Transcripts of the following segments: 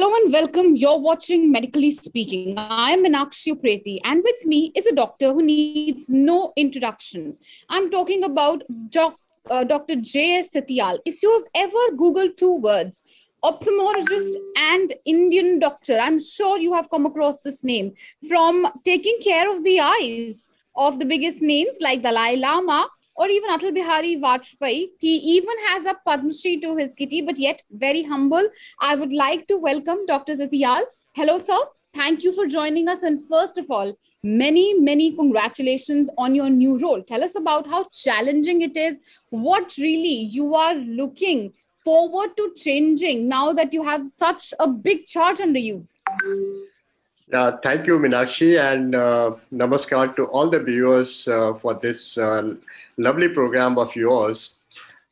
Hello and welcome. You're watching Medically Speaking. I'm Meenakshi Upreti, and with me is a doctor who needs no introduction. I'm talking about doc, uh, Dr. J.S. Titiyal. If you have ever Googled two words, ophthalmologist and Indian doctor, I'm sure you have come across this name from taking care of the eyes of the biggest names like Dalai Lama or even Atal Bihari Vajpayee. He even has a Padma Shri to his kitty, but yet very humble. I would like to welcome Dr. Titiyal. Hello, sir. Thank you for joining us. And first of all, many, many congratulations on your new role. Tell us about how challenging it is, what really you are looking forward to changing now that you have such a big charge under you. Uh, thank you, Meenakshi, and uh, namaskar to all the viewers uh, for this uh, lovely program of yours.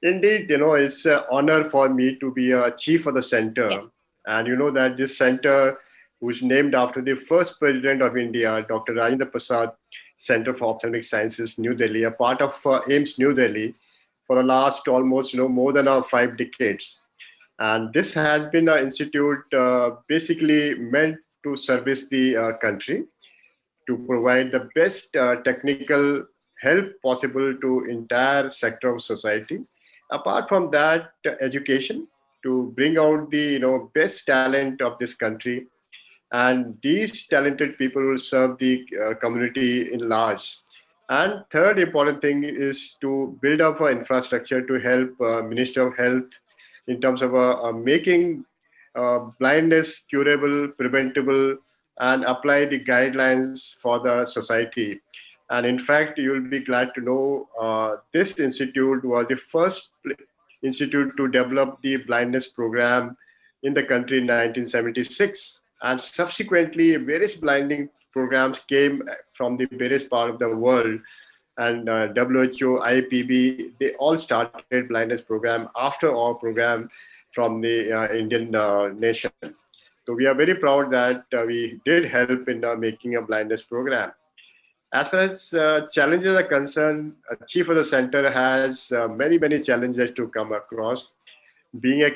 Indeed, you know, it's an honor for me to be a chief of the center. And you know that this center was named after the first president of India, Dr. Rajendra Prasad Center for Ophthalmic Sciences, New Delhi, a part of uh, AIIMS New Delhi for the last almost, you know, more than uh, five decades. And this has been an institute basically meant to service the uh, country, to provide the best uh, technical help possible to entire sector of society. Apart from that, education to bring out the you know best talent of this country, and these talented people will serve the uh, community in large. And third important thing is to build up an infrastructure to help uh, Minister of Health in terms of uh, uh making uh, blindness curable, preventable, and apply the guidelines for the society. And in fact, you'll be glad to know uh, this institute was the first institute to develop the blindness program in the country in 1976. And subsequently, various blinding programs came from the various part of the world. And uh, WHO, IPB, they all started blindness program after our program from the uh, Indian uh, nation. So we are very proud that uh, we did help in making a blindness program. As far as uh, challenges are concerned, chief of the center has uh, many, many challenges to come across. Being a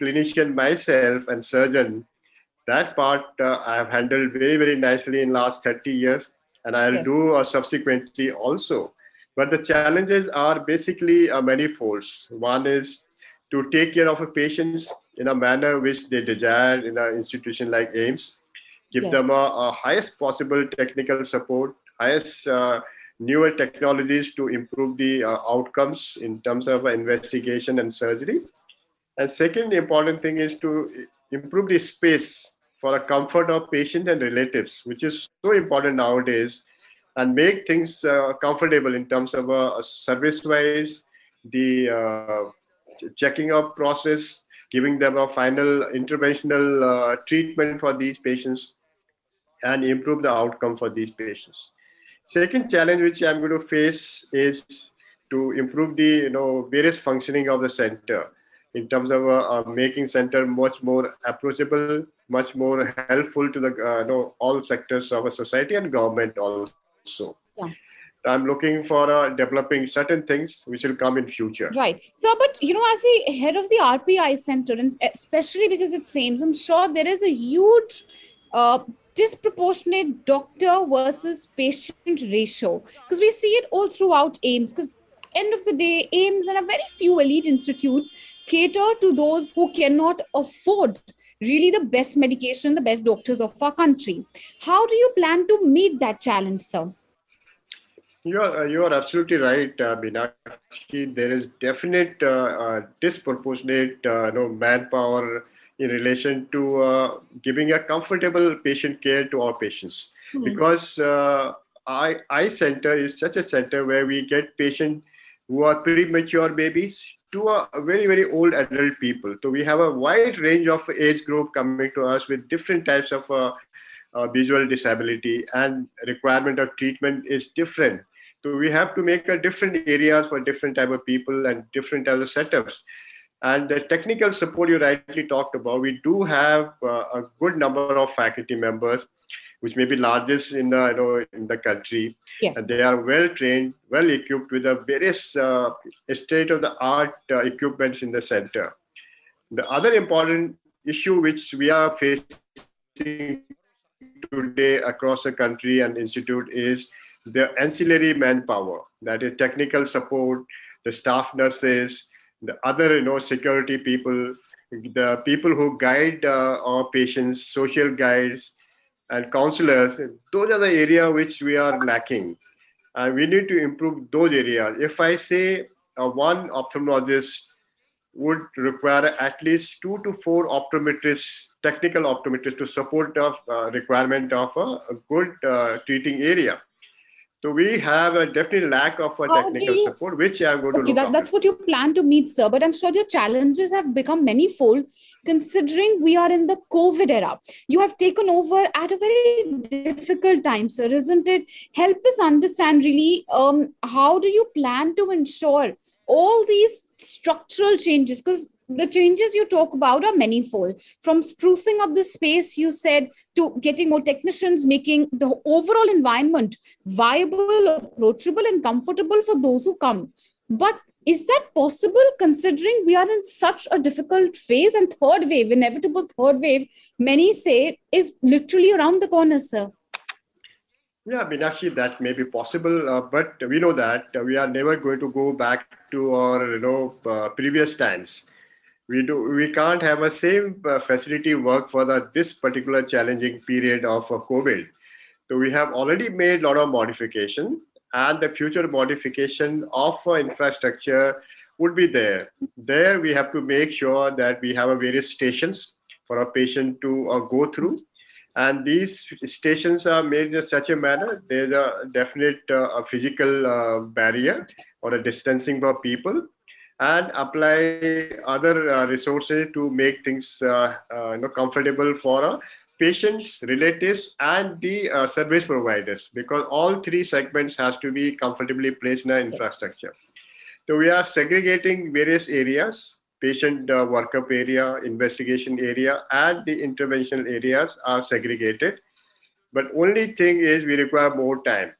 clinician myself and surgeon, that part uh, I have handled very, very nicely in last 30 years, and I'll do subsequently also. But the challenges are basically many folds. One is to take care of a patients in a manner which they desire in an institution like AIIMS, give yes. them a, a, highest possible technical support, highest uh, newer technologies to improve the uh, outcomes in terms of investigation and surgery. And second important thing is to improve the space for a comfort of patient and relatives, which is so important nowadays, and make things uh, comfortable in terms of uh, service-wise, the uh, checking up process, giving them a final interventional uh, treatment for these patients, and improve the outcome for these patients. Second challenge which I'm going to face is to improve the you know various functioning of the center in terms of uh, uh, making center much more approachable, much more helpful to the uh, you know all sectors of a society and government also. Yeah. I'm looking for uh, developing certain things which will come in future. Right. So, but you know, as the head of the RP Eye Center, and especially because it seems, I'm sure there is a huge uh, disproportionate doctor versus patient ratio because we see it all throughout AIIMS. Because end of the day, AIIMS and a very few elite institutes cater to those who cannot afford really the best medication, the best doctors of our country. How do you plan to meet that challenge, sir? You are, uh, you are absolutely right, uh. There is definite uh, uh, disproportionate uh, know, manpower in relation to uh, giving a comfortable patient care to our patients. Mm-hmm. Because uh, eye, eye center is such a center where we get patients who are premature babies to a very, very old adult people. So we have a wide range of age group coming to us with different types of uh, uh, visual disability and requirement of treatment is different so we have to make a different areas for different type of people and different types of setups. And the technical support you rightly talked about, we do have uh, a good number of faculty members, which may be largest in the you know in the country. Yes. And they are well trained, well equipped with the various uh, state of the art uh, equipments in the center. The other important issue which we are facing today across the country and institute is the ancillary manpower, that is technical support, the staff nurses, the other you know security people, the people who guide uh, our patients, social guides, and counselors. Those are the area which we are lacking, and we need to improve those areas. If I say uh, one ophthalmologist would require at least two to four optometrists, technical optometrists, to support the uh, requirement of a, a good uh, treating area. So we have a definite lack of a technical you, support, which I'm going okay, to that, That's what you plan to meet, sir. But I'm sure your challenges have become manifold considering we are in the COVID era. You have taken over at a very difficult time, sir, isn't it? Help us understand really um, how do you plan to ensure all these structural changes? Because the changes you talk about are manifold. From sprucing up the space you said to getting more technicians making the overall environment viable approachable and comfortable for those who come. But is that possible considering we are in such a difficult phase? And third wave inevitable third wave many say is literally around the corner sir. Yeah, I mean, actually, that may be possible, uh, but we know that we are never going to go back to our, you know, uh, previous times we do we can't have a same uh, facility work for the, this particular challenging period of uh, covid. So we have already made a lot of modification and the future modification of uh, infrastructure would be there. There we have to make sure that we have a various stations for a patient to uh, go through. And these stations are made in such a manner there's a definite uh, a physical uh, barrier or a distancing for people and apply other uh, resources to make things uh, uh, you know, comfortable for patients, relatives, and the uh, service providers because all three segments has to be comfortably placed in our infrastructure. So we are segregating various areas, patient uh, workup area, investigation area, and the intervention areas are segregated. But only thing is we require more time.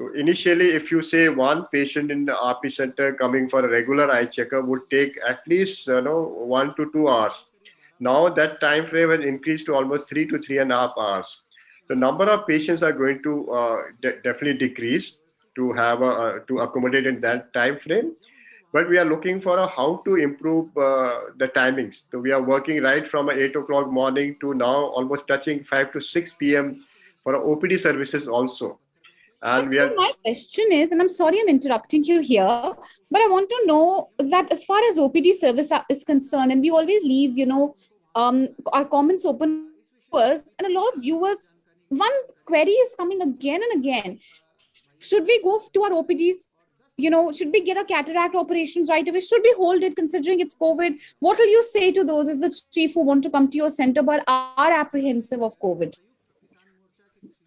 So initially, if you say one patient in the RP center coming for a regular eye checkup would take at least you know one to two hours. Now that time frame has increased to almost three to three and a half hours. The number of patients are going to uh, de- definitely decrease to have a, uh, to accommodate in that time frame. But we are looking for a, how to improve uh, the timings. So we are working right from eight o'clock morning to now almost touching five to six p.m. for OPD services also and we are... my question is, and I'm sorry I'm interrupting you here, but I want to know that as far as OPD service is concerned, and we always leave, you know, um, our comments open to us, and a lot of viewers, one query is coming again and again. Should we go to our OPDs? You know, should we get a cataract operations right away? Should we hold it considering it's COVID? What will you say to those as the chief who want to come to your center but are apprehensive of COVID?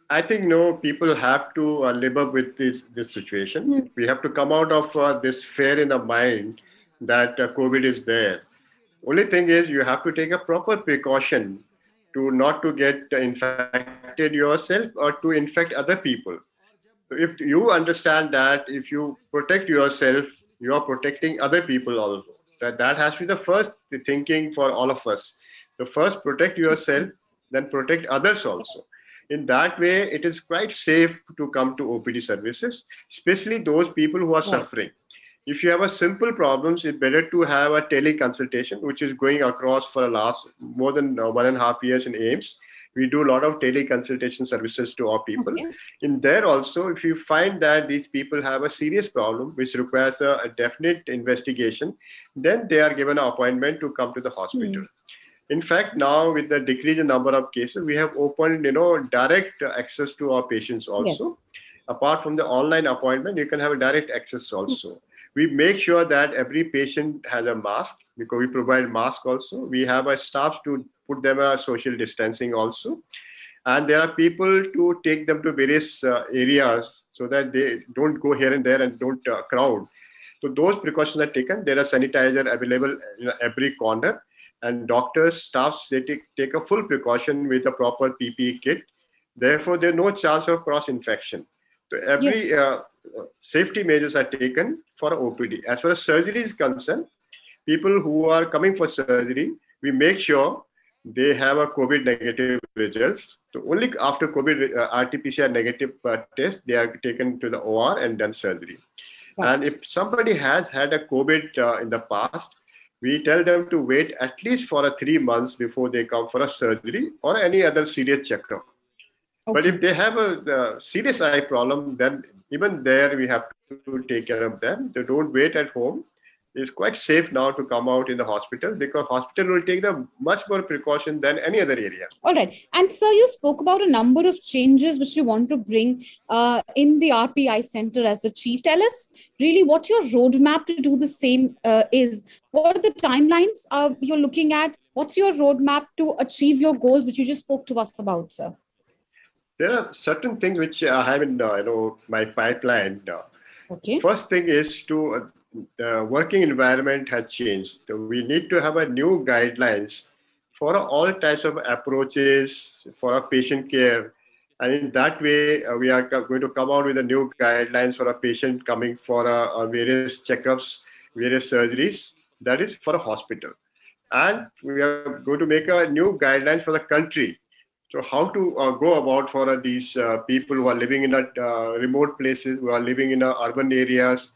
I think no, people have to uh, live up with this this situation. Mm. We have to come out of uh, this fear in the mind that uh, COVID is there. Only thing is, you have to take a proper precaution to not to get infected yourself or to infect other people. So if you understand that if you protect yourself, you are protecting other people also. That that has to be the first thinking for all of us. So first protect yourself, then protect others also in that way it is quite safe to come to opd services especially those people who are suffering. If you have a simple problems it's better to have a teleconsultation which is going across for the last more than uh, one and a half years in AIIMS we do a lot of teleconsultation services to our people. Okay. in there also if you find that these people have a serious problem which requires a, a definite investigation then they are given an appointment to come to the hospital. Mm. In fact, now with the decrease in number of cases, we have opened, you know, direct access to our patients also. Yes. Apart from the online appointment, you can have a direct access also. We make sure that every patient has a mask because we provide mask also. We have a staff to put them a social distancing also. And there are people to take them to various uh, areas so that they don't go here and there and don't uh, crowd. So those precautions are taken. There are sanitizer available in every corner and doctors, staffs, they take, take a full precaution with a proper PPE kit. Therefore, there's no chance of cross-infection. So every yes. uh, safety measures are taken for OPD. As far as surgery is concerned, people who are coming for surgery, we make sure they have a COVID negative results. So only after COVID uh, RT-PCR negative uh, test, they are taken to the OR and done surgery. Right. And if somebody has had a COVID uh, in the past, we tell them to wait at least for a three months before they come for a surgery or any other serious checkup. Okay. But if they have a, a, serious eye problem, then even there we have to take care of them. They don't wait at home it's quite safe now to come out in the hospital because hospital will take the much more precaution than any other area. All right. And sir, you spoke about a number of changes which you want to bring uh, in the RP Eye center as the chief. Tell us really what your roadmap to do the same uh, is. What are the timelines uh, you're looking at? What's your roadmap to achieve your goals, which you just spoke to us about, sir? There are certain things which I have in uh, you know my pipeline. Uh, okay. First thing is to uh, the working environment has changed. So we need to have a new guidelines for all types of approaches for a patient care. And in that way, uh, we are going to come out with a new guidelines for a patient coming for a, a various checkups, various surgeries. That is for a hospital. And we are going to make a new guidelines for the country. So how to uh, go about for uh, these uh, people who are living in a, uh, remote places, who are living in uh, urban areas,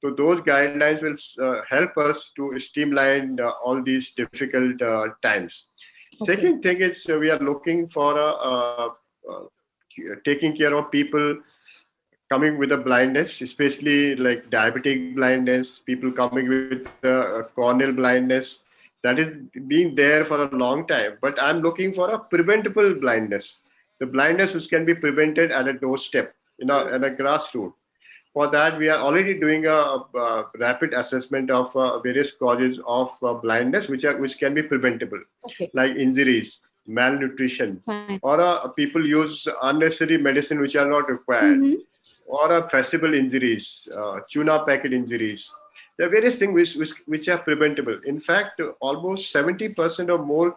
so those guidelines will uh, help us to streamline uh, all these difficult uh, times. Okay. Second thing is uh, we are looking for uh, uh, taking care of people coming with a blindness, especially like diabetic blindness, people coming with corneal blindness. That is being there for a long time. But I'm looking for a preventable blindness, the blindness which can be prevented at a doorstep, you know, at a grassroots for that, we are already doing a, a rapid assessment of uh, various causes of uh, blindness, which are which can be preventable, okay. like injuries, malnutrition, Fine. or uh, people use unnecessary medicine which are not required, mm-hmm. or uh, festival injuries, uh, tuna packet injuries. There are various things which, which, which are preventable. In fact, almost 70% or more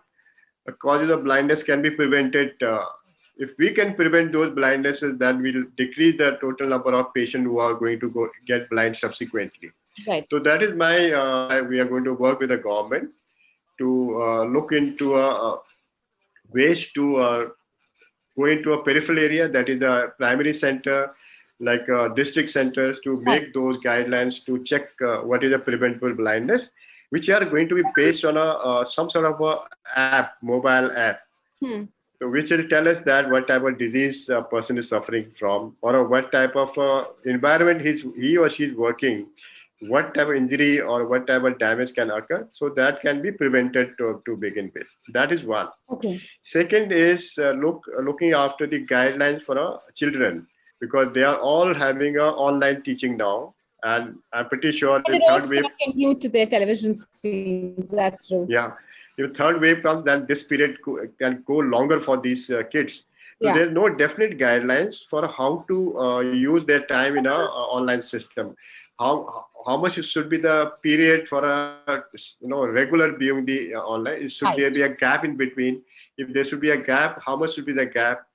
causes of blindness can be prevented uh, if we can prevent those blindnesses, then we'll decrease the total number of patients who are going to go get blind subsequently. Right. So that is my. Uh, we are going to work with the government to uh, look into a, ways to uh, go into a peripheral area that is a primary center like uh, district centers to make those guidelines to check uh, what is a preventable blindness which are going to be based on a uh, some sort of a app mobile app hmm. So which will tell us that what type of disease a person is suffering from, or what type of uh, environment he's, he or she is working, what type of injury or what type of damage can occur. So that can be prevented to, to begin with. That is one. Okay. Second is uh, look looking after the guidelines for uh, children because they are all having a online teaching now and I'm pretty sure the third wave glued to their television screens. That's true. Yeah, if third wave comes, then this period can go longer for these uh, kids. So yeah. there's no definite guidelines for how to uh, use their time in a uh, online system. How how much should be the period for a you know regular viewing the uh, online? Should right. there be a gap in between? If there should be a gap, how much should be the gap?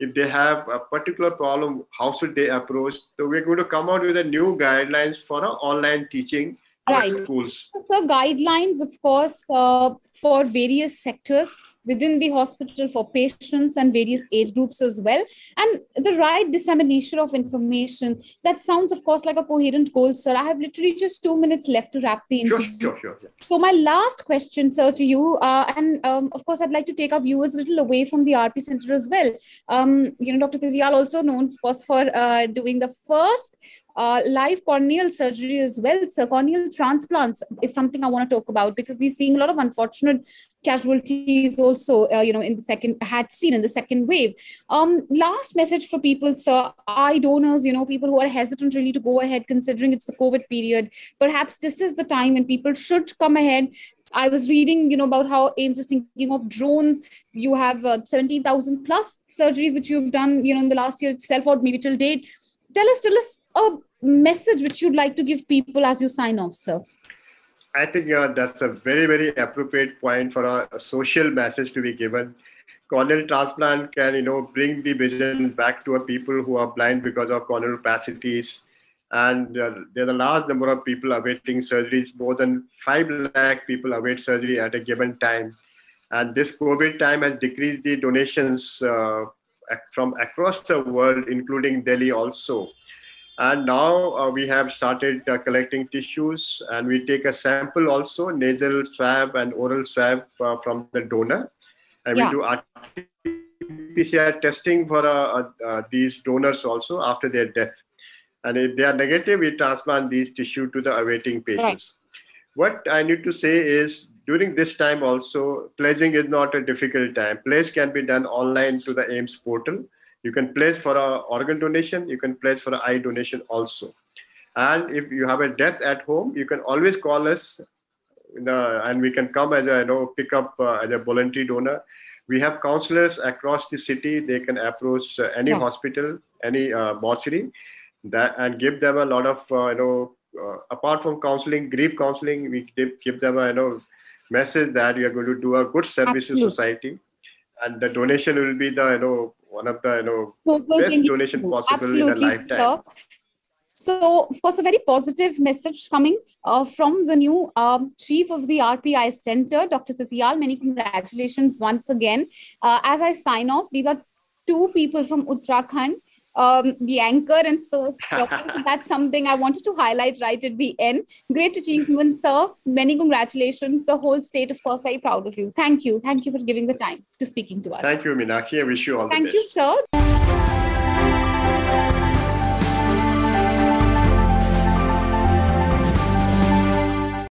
If they have a particular problem, how should they approach? So we're going to come out with a new guidelines for online teaching right. schools. So guidelines, of course, uh, for various sectors within the hospital for patients and various age groups as well. And the right dissemination of information that sounds of course like a coherent goal sir. I have literally just two minutes left to wrap the interview. sure, sure, sure, so my last question sir to you uh, and um, of course i'd like to take our viewers a little away from the rp center as well. Um, you know dr Titiyal also known of course for uh, doing the first uh, live corneal surgery as well. So corneal transplants is something I want to talk about because we're seeing a lot of unfortunate casualties also, uh, you know, in the second, had seen in the second wave. Um, last message for people, sir, eye donors, you know, people who are hesitant really to go ahead considering it's the COVID period. Perhaps this is the time when people should come ahead, I was reading, you know, about how AIIMS is thinking of drones. You have uh, 17,000 plus surgeries which you've done, you know, in the last year itself or maybe till date. Tell us, tell us a message which you'd like to give people as you sign off, sir? I think uh, that's a very, very appropriate point for a, a, social message to be given. Corneal transplant can, you know, bring the vision back to a people who are blind because of corneal opacities. And uh, there's a large number of people awaiting surgeries. More than 5 lakh people await surgery at a given time. And this COVID time has decreased the donations uh, from across the world, including Delhi also. And now uh, we have started uh, collecting tissues and we take a sample also, nasal swab and oral swab uh, from the donor. And yeah. we do RT-PCR testing for uh, uh, these donors also after their death. And if they are negative, we transplant these tissue to the awaiting patients. Right. What I need to say is during this time also, pledging is not a difficult time. Pledge can be done online to the AIIMS portal. You can pledge for a organ donation. You can pledge for an eye donation also. And if you have a death at home, you can always call us and we can come as a you know pick up uh, as a voluntary donor. We have counselors across the city. They can approach uh, any yeah. hospital, any uh, mortuary, that and give them a lot of uh, you know uh, apart from counseling, grief counseling, we give, give them a you know message that you are going to do a good service Absolutely. to society, and the donation will be the you know one of the you know so best donation possible Absolutely, in a lifetime. Sir. So, of course, a very positive message coming uh, from the new um, chief of the RP Eye Center, Dr. Titiyal. Many congratulations once again. Uh, as I sign off, these are two people from Uttarakhand um, the anchor. And so that's something I wanted to highlight right at the end. Great achievement, sir. Many congratulations. The whole state, of course, very proud of you. Thank you. Thank you for giving the time to speaking to us. Thank you, Meenakshi. I wish you all Thank the best. Thank you, sir.